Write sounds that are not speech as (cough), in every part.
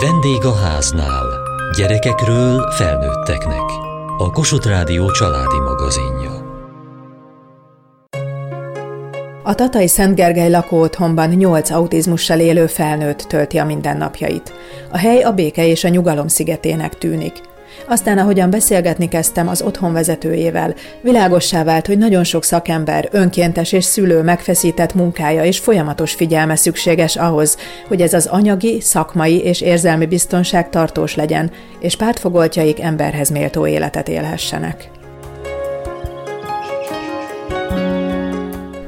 Vendég a háznál. Gyerekekről felnőtteknek. A Kossuth Rádió családi magazinja. A Tatai Szent Gergely lakóotthonban nyolc autizmussal élő felnőtt tölti a mindennapjait. A hely a béke és a nyugalom szigetének tűnik – aztán, ahogyan beszélgetni kezdtem az otthon vezetőjével, világossá vált, hogy nagyon sok szakember, önkéntes és szülő megfeszített munkája és folyamatos figyelme szükséges ahhoz, hogy ez az anyagi, szakmai és érzelmi biztonság tartós legyen, és pártfogoltjaik emberhez méltó életet élhessenek.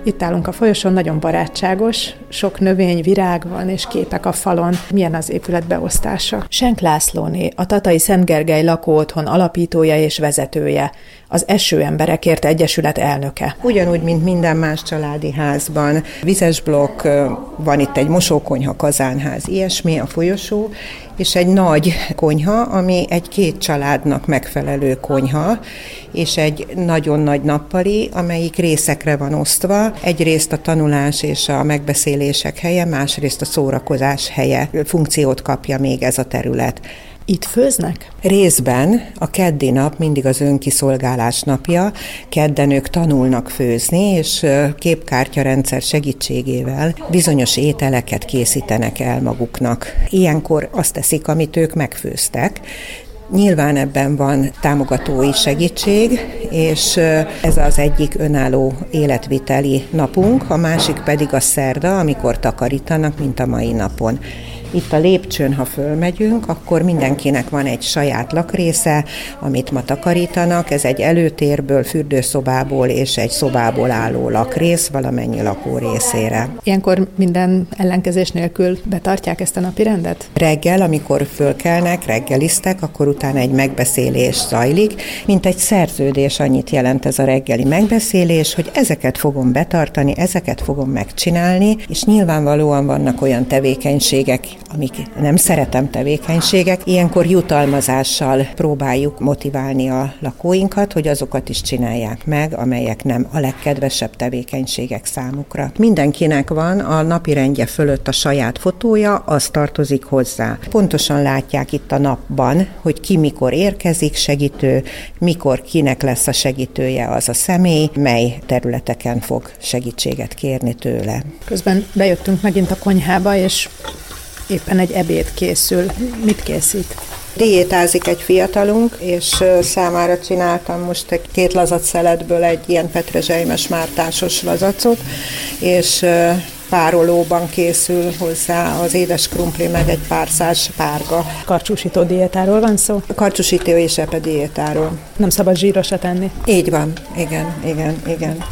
Itt állunk a folyosón, nagyon barátságos, sok növény, virág van, és képek a falon. Milyen az épület beosztása? Senk Lászlóné, a Tatai Szent Gergely lakóotthon alapítója és vezetője, az Eső Emberekért Egyesület elnöke. Ugyanúgy, mint minden más családi házban, vizes blokk, van itt egy mosókonyha, kazánház, ilyesmi, a folyosó, és egy nagy konyha, ami egy két családnak megfelelő konyha, és egy nagyon nagy nappali, amelyik részekre van osztva. Egyrészt a tanulás és a megbeszélések helye, másrészt a szórakozás helye. Funkciót kapja még ez a terület. Itt főznek? Részben a keddi nap mindig az önkiszolgálás napja. Kedden ők tanulnak főzni, és képkártyarendszer segítségével bizonyos ételeket készítenek el maguknak. Ilyenkor azt teszik, amit ők megfőztek, Nyilván ebben van támogatói segítség, és ez az egyik önálló életviteli napunk, a másik pedig a szerda, amikor takarítanak, mint a mai napon. Itt a lépcsőn, ha fölmegyünk, akkor mindenkinek van egy saját lakrésze, amit ma takarítanak. Ez egy előtérből, fürdőszobából és egy szobából álló lakrész valamennyi lakó részére. Ilyenkor minden ellenkezés nélkül betartják ezt a napi rendet? Reggel, amikor fölkelnek, reggeliztek, akkor utána egy megbeszélés zajlik, mint egy szerződés annyit jelent ez a reggeli megbeszélés, hogy ezeket fogom betartani, ezeket fogom megcsinálni, és nyilvánvalóan vannak olyan tevékenységek, amik nem szeretem tevékenységek, ilyenkor jutalmazással próbáljuk motiválni a lakóinkat, hogy azokat is csinálják meg, amelyek nem a legkedvesebb tevékenységek számukra. Mindenkinek van a napi rendje fölött a saját fotója, az tartozik hozzá. Pontosan látják itt a napban, hogy ki mikor érkezik segítő, mikor kinek lesz a segítője az a személy, mely területeken fog segítséget kérni tőle. Közben bejöttünk megint a konyhába, és éppen egy ebéd készül. Mit készít? Diétázik egy fiatalunk, és számára csináltam most egy két lazac szeletből egy ilyen petrezselymes mártásos lazacot, és párolóban készül hozzá az édes krumpli, meg egy pár szás párga. Karcsúsító diétáról van szó? Karcsúsító és epe diétáról. Nem szabad zsírosat enni? Így van, igen, igen, igen.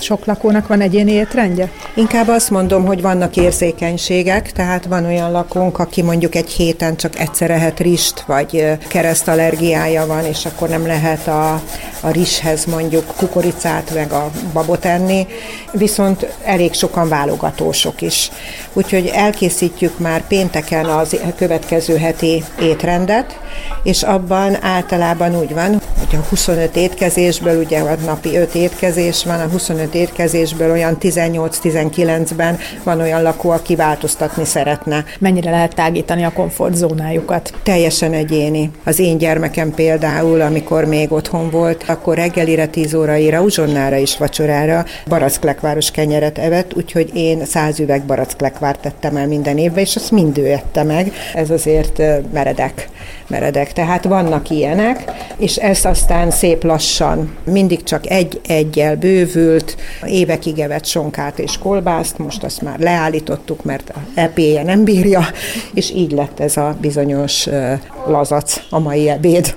Sok lakónak van egyéni étrendje? Inkább azt mondom, hogy vannak érzékenységek, tehát van olyan lakónk, aki mondjuk egy héten csak egyszer ehet rist, vagy keresztallergiája van, és akkor nem lehet a, a rizshez mondjuk kukoricát, meg a babot enni, viszont elég sokan válogatósok is. Úgyhogy elkészítjük már pénteken az következő heti étrendet, és abban általában úgy van, hogy a 25 étkezésből, ugye a napi 5 étkezés van, a 25 étkezésből olyan 18-19-ben van olyan lakó, aki változtatni szeretne. Mennyire lehet tágítani a komfortzónájukat? Teljesen egyéni. Az én gyermekem például, amikor még otthon volt, akkor reggelire, 10 óraira, uzsonnára és vacsorára baracklekváros kenyeret evett, úgyhogy én száz üveg baracklekvárt tettem el minden évben, és azt mind ő ette meg. Ez azért meredek, meredek. Tehát vannak ilyenek, és ezt aztán szép lassan, mindig csak egy-egyel bővült, évekig evett sonkát és kolbászt, most azt már leállítottuk, mert a epéje nem bírja, és így lett ez a bizonyos lazac a mai ebéd.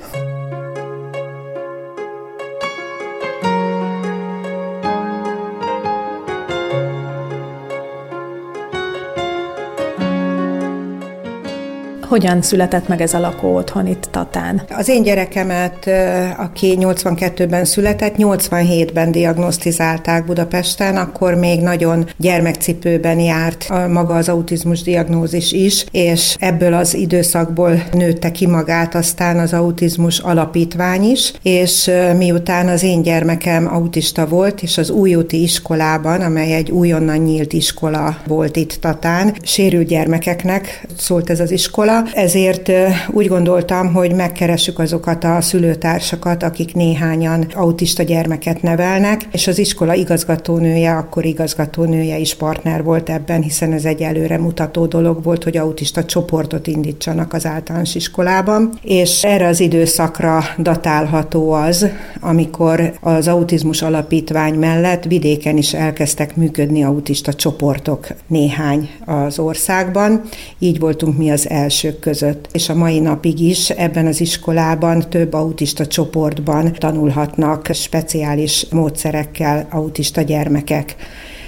Hogyan született meg ez a lakó otthon itt Tatán? Az én gyerekemet, aki 82-ben született, 87-ben diagnosztizálták Budapesten, akkor még nagyon gyermekcipőben járt maga az autizmus diagnózis is, és ebből az időszakból nőtte ki magát aztán az autizmus alapítvány is, és miután az én gyermekem autista volt, és az újúti iskolában, amely egy újonnan nyílt iskola volt itt Tatán, sérült gyermekeknek szólt ez az iskola, ezért úgy gondoltam, hogy megkeressük azokat a szülőtársakat, akik néhányan autista gyermeket nevelnek, és az iskola igazgatónője, akkor igazgatónője is partner volt ebben, hiszen ez egy előre mutató dolog volt, hogy autista csoportot indítsanak az általános iskolában, és erre az időszakra datálható az, amikor az autizmus alapítvány mellett vidéken is elkezdtek működni autista csoportok néhány az országban, így voltunk mi az elsők között. És a mai napig is ebben az iskolában több autista csoportban tanulhatnak speciális módszerekkel autista gyermekek.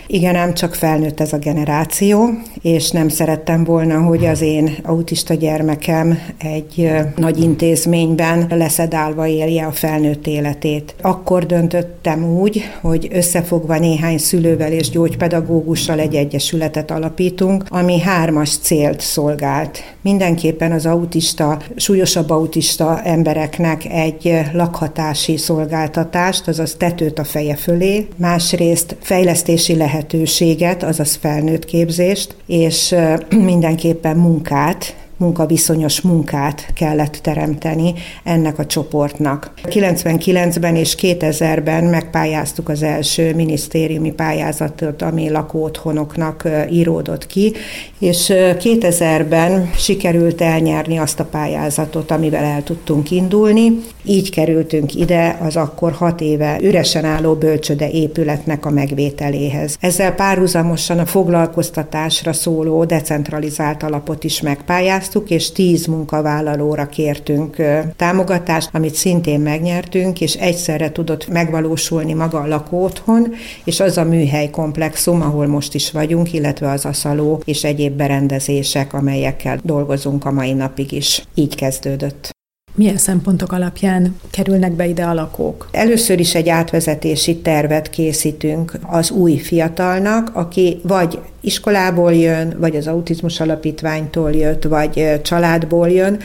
Igen, ám csak felnőtt ez a generáció, és nem szerettem volna, hogy az én autista gyermekem egy nagy intézményben leszedálva élje a felnőtt életét. Akkor döntöttem úgy, hogy összefogva néhány szülővel és gyógypedagógussal egy egyesületet alapítunk, ami hármas célt szolgált. Mindenképpen az autista, súlyosabb autista embereknek egy lakhatási szolgáltatást, azaz tetőt a feje fölé, másrészt fejlesztési lehetőséget azaz felnőtt képzést, és (clears throat) mindenképpen munkát, munkaviszonyos munkát kellett teremteni ennek a csoportnak. 99-ben és 2000-ben megpályáztuk az első minisztériumi pályázatot, ami lakóotthonoknak íródott ki, és 2000-ben sikerült elnyerni azt a pályázatot, amivel el tudtunk indulni. Így kerültünk ide az akkor hat éve üresen álló bölcsöde épületnek a megvételéhez. Ezzel párhuzamosan a foglalkoztatásra szóló decentralizált alapot is megpályáztuk, pályáztuk, és tíz munkavállalóra kértünk támogatást, amit szintén megnyertünk, és egyszerre tudott megvalósulni maga a lakóotthon, és az a műhely komplexum, ahol most is vagyunk, illetve az aszaló és egyéb berendezések, amelyekkel dolgozunk a mai napig is. Így kezdődött. Milyen szempontok alapján kerülnek be ide a lakók? Először is egy átvezetési tervet készítünk az új fiatalnak, aki vagy iskolából jön, vagy az autizmus alapítványtól jött, vagy családból jön,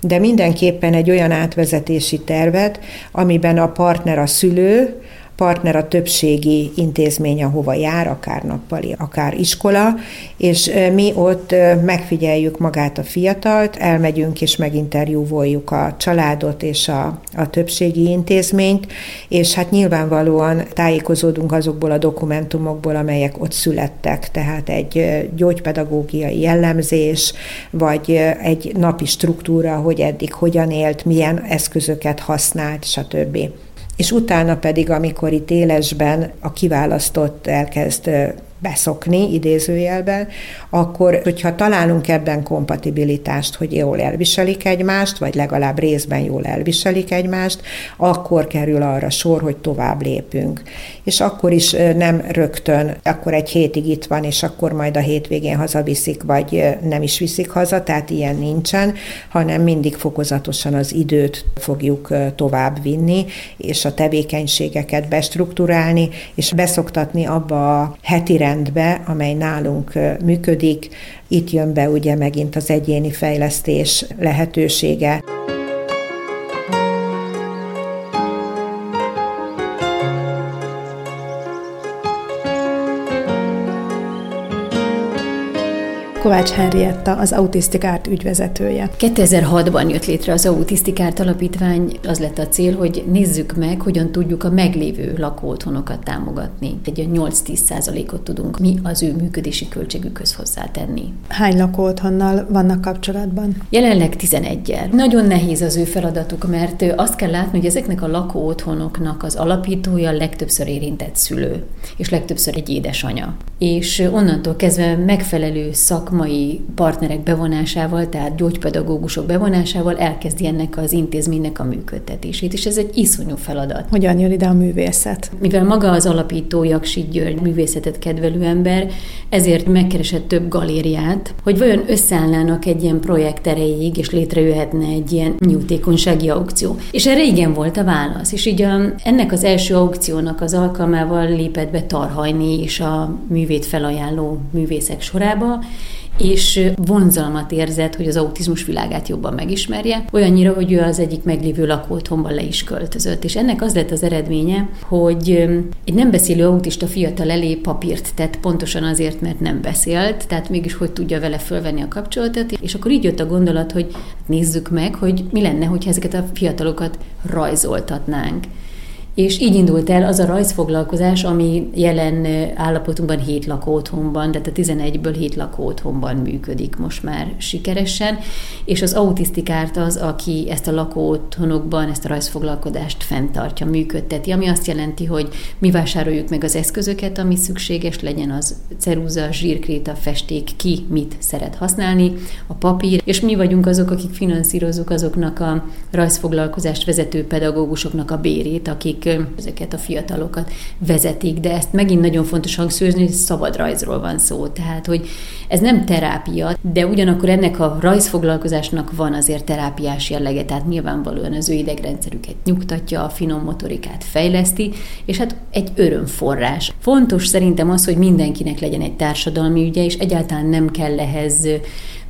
de mindenképpen egy olyan átvezetési tervet, amiben a partner a szülő, partner a többségi intézmény, ahova jár, akár nappali, akár iskola, és mi ott megfigyeljük magát a fiatalt, elmegyünk és meginterjúvoljuk a családot és a, a többségi intézményt, és hát nyilvánvalóan tájékozódunk azokból a dokumentumokból, amelyek ott születtek, tehát egy gyógypedagógiai jellemzés, vagy egy napi struktúra, hogy eddig hogyan élt, milyen eszközöket használt, stb és utána pedig, amikor itt élesben a kiválasztott elkezd beszokni idézőjelben, akkor, hogyha találunk ebben kompatibilitást, hogy jól elviselik egymást, vagy legalább részben jól elviselik egymást, akkor kerül arra sor, hogy tovább lépünk. És akkor is nem rögtön, akkor egy hétig itt van, és akkor majd a hétvégén hazaviszik, vagy nem is viszik haza, tehát ilyen nincsen, hanem mindig fokozatosan az időt fogjuk tovább vinni, és a tevékenységeket bestruktúrálni, és beszoktatni abba a heti rendbe, amely nálunk működik. Itt jön be ugye megint az egyéni fejlesztés lehetősége. Kovács Henrietta, az Autisztikárt ügyvezetője. 2006-ban jött létre az Autisztikárt alapítvány, az lett a cél, hogy nézzük meg, hogyan tudjuk a meglévő lakóotthonokat támogatni. Egy 8-10 százalékot tudunk mi az ő működési költségükhöz hozzátenni. Hány lakóotthonnal vannak kapcsolatban? Jelenleg 11-el. Nagyon nehéz az ő feladatuk, mert azt kell látni, hogy ezeknek a lakóotthonoknak az alapítója legtöbbször érintett szülő, és legtöbbször egy édesanya. És onnantól kezdve megfelelő szak szakmai partnerek bevonásával, tehát gyógypedagógusok bevonásával elkezdi ennek az intézménynek a működtetését, és ez egy iszonyú feladat. Hogyan jön ide a művészet? Mivel maga az alapító Jaksi György művészetet kedvelő ember, ezért megkeresett több galériát, hogy vajon összeállnának egy ilyen projekt erejéig, és létrejöhetne egy ilyen nyújtékonysági aukció. És erre igen volt a válasz. És így a, ennek az első aukciónak az alkalmával lépett be Tarhajni és a művét felajánló művészek sorába, és vonzalmat érzett, hogy az autizmus világát jobban megismerje, olyannyira, hogy ő az egyik meglévő lakóotthonban le is költözött. És ennek az lett az eredménye, hogy egy nem beszélő autista fiatal elé papírt tett, pontosan azért, mert nem beszélt, tehát mégis hogy tudja vele fölvenni a kapcsolatot, és akkor így jött a gondolat, hogy nézzük meg, hogy mi lenne, hogyha ezeket a fiatalokat rajzoltatnánk. És így indult el az a rajzfoglalkozás, ami jelen állapotunkban hét lakóotthonban, tehát a 11-ből hét lakóotthonban működik most már sikeresen, és az autisztikárt az, aki ezt a lakóotthonokban, ezt a rajzfoglalkodást fenntartja, működteti, ami azt jelenti, hogy mi vásároljuk meg az eszközöket, ami szükséges, legyen az ceruza, zsírkréta, festék, ki mit szeret használni, a papír, és mi vagyunk azok, akik finanszírozunk azoknak a rajzfoglalkozást vezető pedagógusoknak a bérét, akik akik ezeket a fiatalokat vezetik, de ezt megint nagyon fontos hangsúlyozni, hogy szabad rajzról van szó. Tehát, hogy ez nem terápia, de ugyanakkor ennek a rajzfoglalkozásnak van azért terápiás jellege, tehát nyilvánvalóan az ő idegrendszerüket nyugtatja, a finom motorikát fejleszti, és hát egy örömforrás. Fontos szerintem az, hogy mindenkinek legyen egy társadalmi ügye, és egyáltalán nem kell ehhez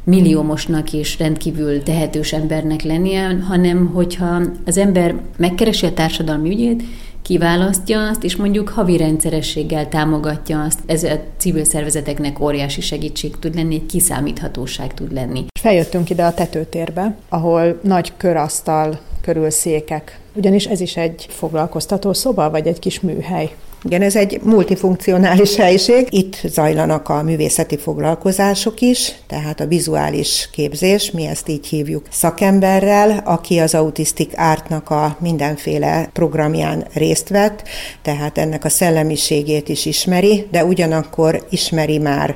milliómosnak és rendkívül tehetős embernek lennie, hanem hogyha az ember megkeresi a társadalmi ügyét, kiválasztja azt, és mondjuk havi rendszerességgel támogatja azt. Ez a civil szervezeteknek óriási segítség tud lenni, egy kiszámíthatóság tud lenni. Feljöttünk ide a tetőtérbe, ahol nagy körasztal körül székek, ugyanis ez is egy foglalkoztató szoba, vagy egy kis műhely. Igen, ez egy multifunkcionális helység. Itt zajlanak a művészeti foglalkozások is, tehát a vizuális képzés, mi ezt így hívjuk szakemberrel, aki az autisztik ártnak a mindenféle programján részt vett, tehát ennek a szellemiségét is ismeri, de ugyanakkor ismeri már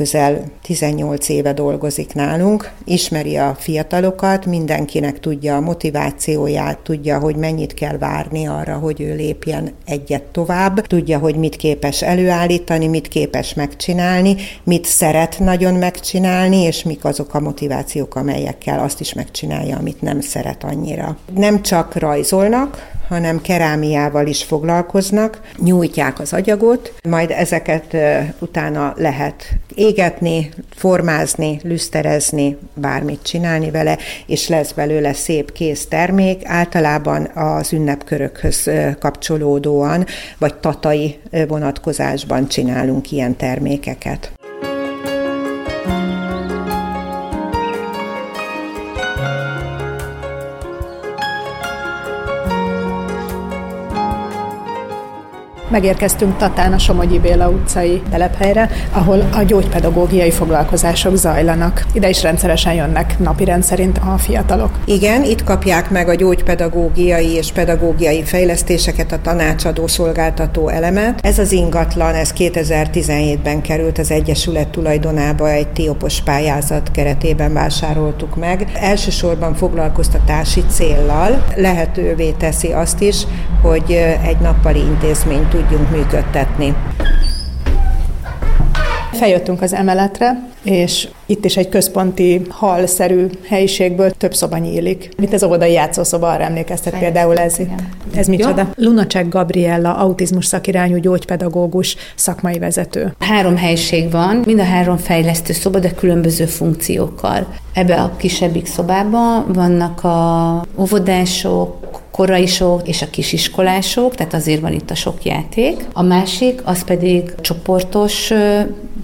közel 18 éve dolgozik nálunk, ismeri a fiatalokat, mindenkinek tudja a motivációját, tudja, hogy mennyit kell várni arra, hogy ő lépjen egyet tovább, tudja, hogy mit képes előállítani, mit képes megcsinálni, mit szeret nagyon megcsinálni, és mik azok a motivációk, amelyekkel azt is megcsinálja, amit nem szeret annyira. Nem csak rajzolnak, hanem kerámiával is foglalkoznak, nyújtják az agyagot, majd ezeket utána lehet égetni, formázni, lüszterezni, bármit csinálni vele, és lesz belőle szép kész termék, általában az ünnepkörökhöz kapcsolódóan, vagy tatai vonatkozásban csinálunk ilyen termékeket. Megérkeztünk Tatán a Somogyi Béla utcai telephelyre, ahol a gyógypedagógiai foglalkozások zajlanak. Ide is rendszeresen jönnek napi rendszerint a fiatalok. Igen, itt kapják meg a gyógypedagógiai és pedagógiai fejlesztéseket, a tanácsadó szolgáltató elemet. Ez az ingatlan, ez 2017-ben került az Egyesület tulajdonába, egy tiopos pályázat keretében vásároltuk meg. Elsősorban foglalkoztatási céllal lehetővé teszi azt is, hogy egy nappali intézményt tudjunk működtetni. Feljöttünk az emeletre, és itt is egy központi halszerű helyiségből több szoba nyílik. Mint az óvodai játszószoba, arra emlékeztet például ez itt. Ez micsoda? Lunacek Gabriella, autizmus szakirányú gyógypedagógus, szakmai vezető. Három helység van, mind a három fejlesztő szoba, de különböző funkciókkal. Ebbe a kisebbik szobában vannak a óvodások, koraisok és a kisiskolások, tehát azért van itt a sok játék. A másik, az pedig csoportos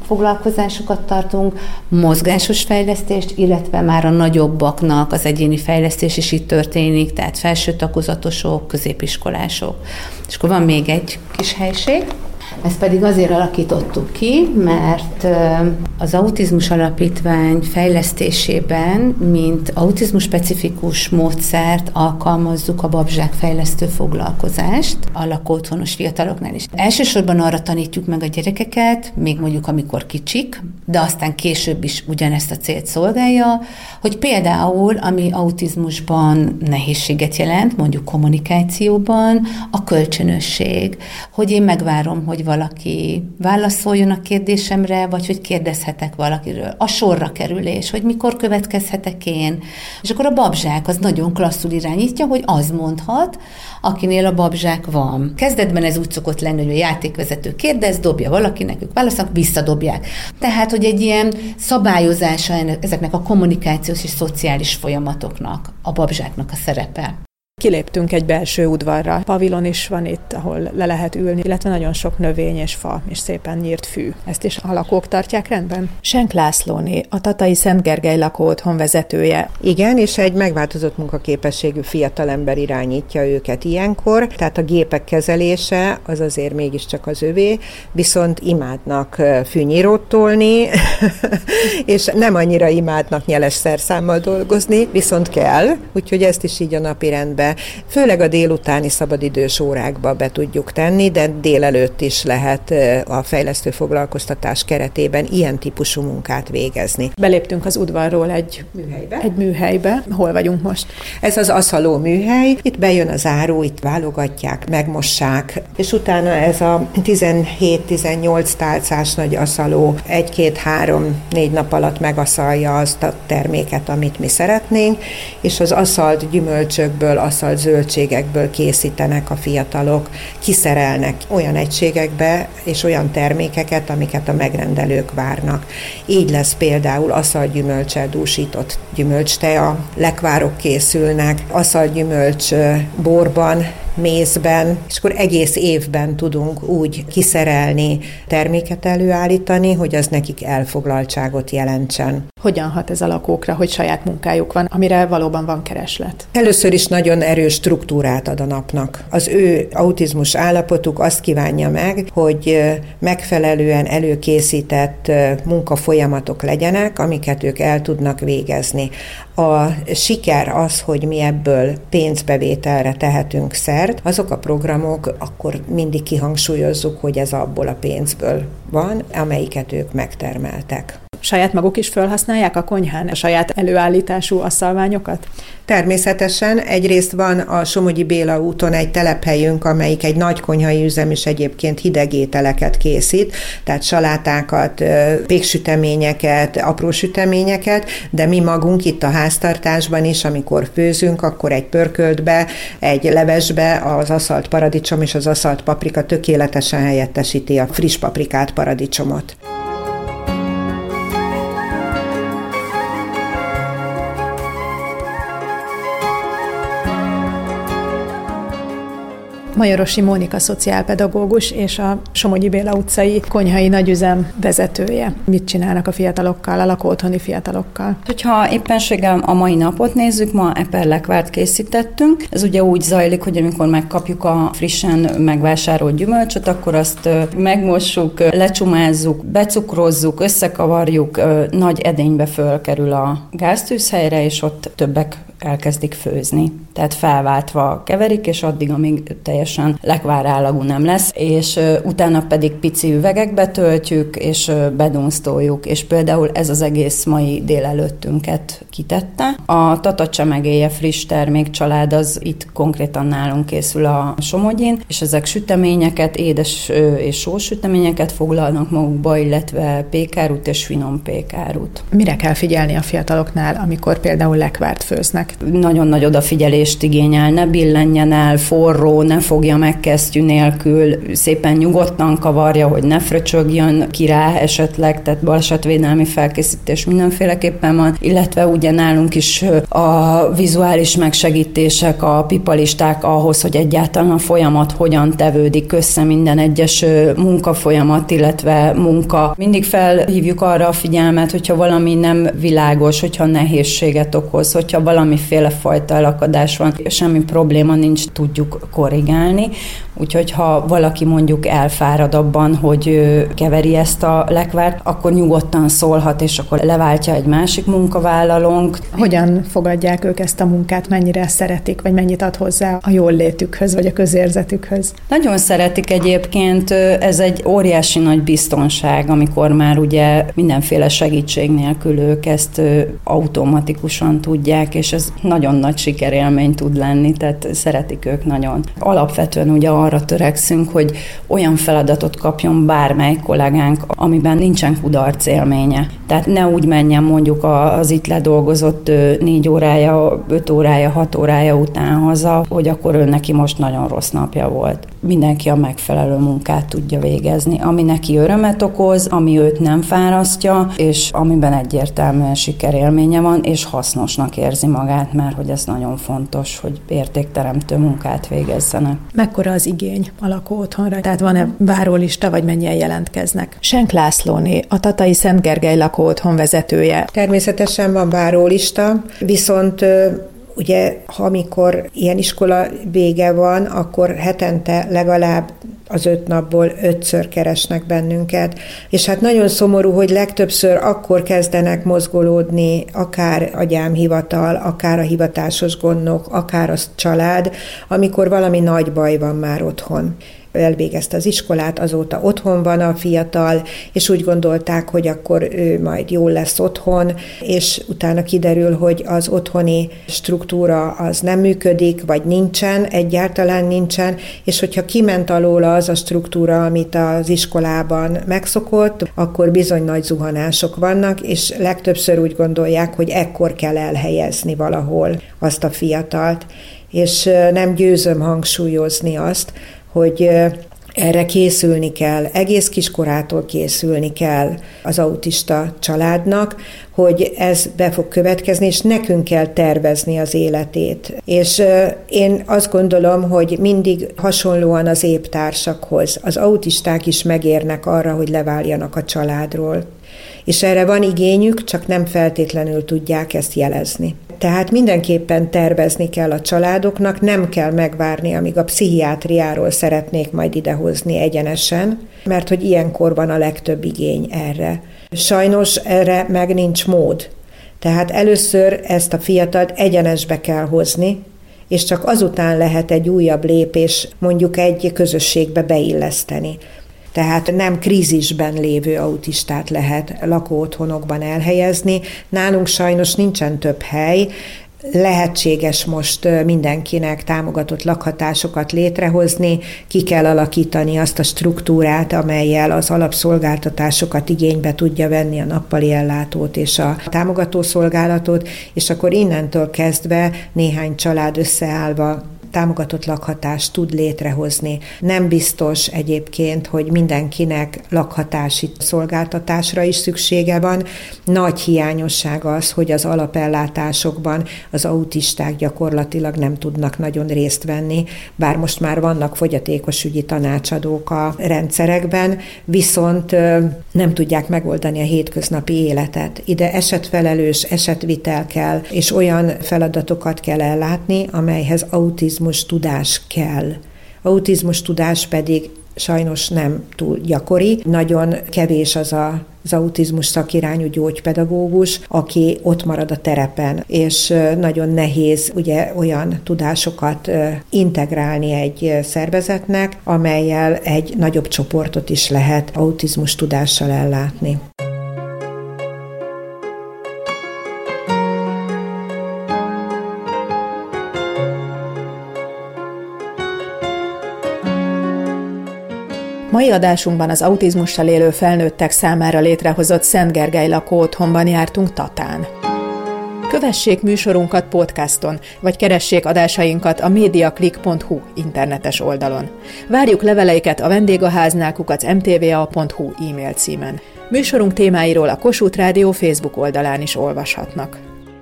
foglalkozásokat tartunk, mozgásos fejlesztést, illetve már a nagyobbaknak az egyéni fejlesztés is itt történik, tehát felső tagozatosok, középiskolások. És akkor van még egy kis helység, Ezt pedig azért alakítottuk ki, mert az Autizmus Alapítvány fejlesztésében, mint autizmus specifikus módszert alkalmazzuk a babzsák fejlesztő foglalkozást a lakóotthonos fiataloknál is. Elsősorban arra tanítjuk meg a gyerekeket, még mondjuk amikor kicsik, de aztán később is ugyanezt a célt szolgálja, hogy például, ami autizmusban nehézséget jelent, mondjuk kommunikációban, a kölcsönösség, hogy én megvárom, hogy valaki válaszoljon a kérdésemre, vagy hogy kérdezhetek valakiről. A sorra kerülés, hogy mikor következhetek én. És akkor a babzsák az nagyon klasszul irányítja, hogy az mondhat, akinél a babzsák van. Kezdetben ez úgy szokott lenni, hogy a játékvezető kérdez, dobja valakinek, ők válaszolnak, visszadobják. Tehát, hogy egy ilyen szabályozása ezeknek a kommunikációs és szociális folyamatoknak, a babzsáknak a szerepe. Kiléptünk egy belső udvarra. Pavilon is van itt, ahol le lehet ülni, illetve nagyon sok növény és fa, és szépen nyírt fű. Ezt is a lakók tartják rendben? Senk Lászlóné, a Tatai Szent Gergely lakóotthon vezetője. Igen, és egy megváltozott munkaképességű fiatalember irányítja őket ilyenkor, tehát a gépek kezelése az azért mégiscsak az övé, viszont imádnak fűnyírót tolni, (laughs) és nem annyira imádnak nyeles szerszámmal dolgozni, viszont kell, úgyhogy ezt is így a napi rendben főleg a délutáni szabadidős órákba be tudjuk tenni, de délelőtt is lehet a fejlesztő foglalkoztatás keretében ilyen típusú munkát végezni. Beléptünk az udvarról egy műhelybe. Egy műhelybe. Hol vagyunk most? Ez az aszaló műhely. Itt bejön az áru, itt válogatják, megmossák, és utána ez a 17-18 tálcás nagy aszaló egy-két-három-négy nap alatt megaszalja azt a terméket, amit mi szeretnénk, és az aszalt gyümölcsökből, aszalt zöldségekből készítenek a fiatalok, kiszerelnek olyan egységekbe és olyan termékeket, amiket a megrendelők várnak. Így lesz például aszalt gyümölcsel dúsított gyümölcstea, lekvárok készülnek, aszalt gyümölcs borban mézben, és akkor egész évben tudunk úgy kiszerelni, terméket előállítani, hogy az nekik elfoglaltságot jelentsen. Hogyan hat ez a lakókra, hogy saját munkájuk van, amire valóban van kereslet? Először is nagyon erős struktúrát ad a napnak. Az ő autizmus állapotuk azt kívánja meg, hogy megfelelően előkészített munkafolyamatok legyenek, amiket ők el tudnak végezni. A siker az, hogy mi ebből pénzbevételre tehetünk szert, azok a programok, akkor mindig kihangsúlyozzuk, hogy ez abból a pénzből van, amelyiket ők megtermeltek. Saját maguk is felhasználják a konyhán a saját előállítású asszalványokat? Természetesen egyrészt van a Somogyi Béla úton egy telephelyünk, amelyik egy nagy konyhai üzem, és egyébként hideg ételeket készít, tehát salátákat, péksüteményeket, apró süteményeket, de mi magunk itt a háztartásban is, amikor főzünk, akkor egy pörköltbe, egy levesbe az aszalt paradicsom és az aszalt paprika tökéletesen helyettesíti a friss paprikát, paradicsomot. Majorosi Mónika szociálpedagógus és a Somogyi Béla utcai konyhai nagyüzem vezetője. Mit csinálnak a fiatalokkal, a lakóotthoni fiatalokkal? Hogyha éppenséggel a mai napot nézzük, ma eperlekvárt készítettünk. Ez ugye úgy zajlik, hogy amikor megkapjuk a frissen megvásárolt gyümölcsöt, akkor azt megmossuk, lecsumázzuk, becukrozzuk, összekavarjuk, nagy edénybe fölkerül a gáztűzhelyre, és ott többek elkezdik főzni. Tehát felváltva keverik, és addig, amíg teljesen lekvár állagú nem lesz, és utána pedig pici üvegekbe töltjük, és bedunsztoljuk, és például ez az egész mai délelőttünket kitette. A Tata csemegéje friss termék család az itt konkrétan nálunk készül a Somogyin, és ezek süteményeket, édes és sós süteményeket foglalnak magukba, illetve pékárút és finom pékárút. Mire kell figyelni a fiataloknál, amikor például lekvárt főznek? Nagyon nagy odafigyelést igényel, ne billenjen el, forró, ne fogja meg kesztyű nélkül, szépen nyugodtan kavarja, hogy ne fröcsögjön ki rá esetleg, tehát balesetvédelmi felkészítés mindenféleképpen van, illetve ugye nálunk is a vizuális megsegítések, a pipalisták ahhoz, hogy egyáltalán a folyamat hogyan tevődik össze minden egyes munkafolyamat, illetve munka. Mindig felhívjuk arra a figyelmet, hogyha valami nem világos, hogyha nehézséget okoz, hogyha valami valamiféle fajta elakadás van, semmi probléma nincs, tudjuk korrigálni. Úgyhogy ha valaki mondjuk elfárad abban, hogy keveri ezt a lekvárt, akkor nyugodtan szólhat, és akkor leváltja egy másik munkavállalónk. Hogyan fogadják ők ezt a munkát, mennyire szeretik, vagy mennyit ad hozzá a jól létükhöz, vagy a közérzetükhöz? Nagyon szeretik egyébként, ez egy óriási nagy biztonság, amikor már ugye mindenféle segítség nélkül ők ezt automatikusan tudják, és ez nagyon nagy sikerélmény tud lenni, tehát szeretik ők nagyon. Alapvetően ugye arra törekszünk, hogy olyan feladatot kapjon bármely kollégánk, amiben nincsen kudarc élménye. Tehát ne úgy menjen mondjuk az itt ledolgozott négy órája, öt órája, hat órája után haza, hogy akkor ő neki most nagyon rossz napja volt. Mindenki a megfelelő munkát tudja végezni, ami neki örömet okoz, ami őt nem fárasztja, és amiben egyértelműen sikerélménye van, és hasznosnak érzi magát, mert hogy ez nagyon fontos, hogy értékteremtő munkát végezzenek. Mekkora az igény a lakó otthonra? Tehát van-e várólista, vagy mennyien jelentkeznek? Senk Lászlóné, a Tatai Szent Gergely lakó otthon vezetője. Természetesen van várólista, viszont Ugye, ha amikor ilyen iskola vége van, akkor hetente legalább az öt napból ötször keresnek bennünket, és hát nagyon szomorú, hogy legtöbbször akkor kezdenek mozgolódni, akár a gyámhivatal, akár a hivatásos gondnok, akár a család, amikor valami nagy baj van már otthon elvégezte az iskolát, azóta otthon van a fiatal, és úgy gondolták, hogy akkor ő majd jól lesz otthon, és utána kiderül, hogy az otthoni struktúra az nem működik, vagy nincsen, egyáltalán nincsen, és hogyha kiment alól az a struktúra, amit az iskolában megszokott, akkor bizony nagy zuhanások vannak, és legtöbbször úgy gondolják, hogy ekkor kell elhelyezni valahol azt a fiatalt. És nem győzöm hangsúlyozni azt, hogy erre készülni kell, egész kiskorától készülni kell az autista családnak, hogy ez be fog következni, és nekünk kell tervezni az életét. És én azt gondolom, hogy mindig hasonlóan az éptársakhoz, az autisták is megérnek arra, hogy leváljanak a családról. És erre van igényük, csak nem feltétlenül tudják ezt jelezni. Tehát mindenképpen tervezni kell a családoknak, nem kell megvárni, amíg a pszichiátriáról szeretnék majd idehozni egyenesen, mert hogy ilyenkor van a legtöbb igény erre. Sajnos erre meg nincs mód. Tehát először ezt a fiatalt egyenesbe kell hozni, és csak azután lehet egy újabb lépés mondjuk egy közösségbe beilleszteni. Tehát nem krízisben lévő autistát lehet lakóotthonokban elhelyezni. Nálunk sajnos nincsen több hely, lehetséges most mindenkinek támogatott lakhatásokat létrehozni, ki kell alakítani azt a struktúrát, amelyel az alapszolgáltatásokat igénybe tudja venni a nappali ellátót és a támogató szolgálatot, és akkor innentől kezdve néhány család összeállva támogatott lakhatást tud létrehozni. Nem biztos egyébként, hogy mindenkinek lakhatási szolgáltatásra is szüksége van. Nagy hiányosság az, hogy az alapellátásokban az autisták gyakorlatilag nem tudnak nagyon részt venni, bár most már vannak fogyatékosügyi tanácsadók a rendszerekben, viszont nem tudják megoldani a hétköznapi életet. Ide esetfelelős, esetvitel kell, és olyan feladatokat kell ellátni, amelyhez autizmus autizmus tudás kell. Autizmus tudás pedig sajnos nem túl gyakori. Nagyon kevés az a az autizmus szakirányú gyógypedagógus, aki ott marad a terepen, és nagyon nehéz ugye olyan tudásokat integrálni egy szervezetnek, amelyel egy nagyobb csoportot is lehet autizmus tudással ellátni. Mai adásunkban az autizmussal élő felnőttek számára létrehozott Szent Gergely lakó otthonban jártunk Tatán. Kövessék műsorunkat podcaston, vagy keressék adásainkat a mediaclick.hu internetes oldalon. Várjuk leveleiket a vendégháznál kukac mtva.hu e-mail címen. Műsorunk témáiról a Kossuth Rádió Facebook oldalán is olvashatnak.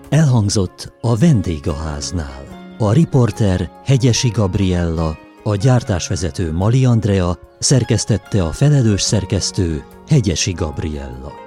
Elhangzott a vendégháznál. A riporter Hegyesi Gabriella, a gyártásvezető Mali Andrea, szerkesztette a felelős szerkesztő Hegyesi Gabriella.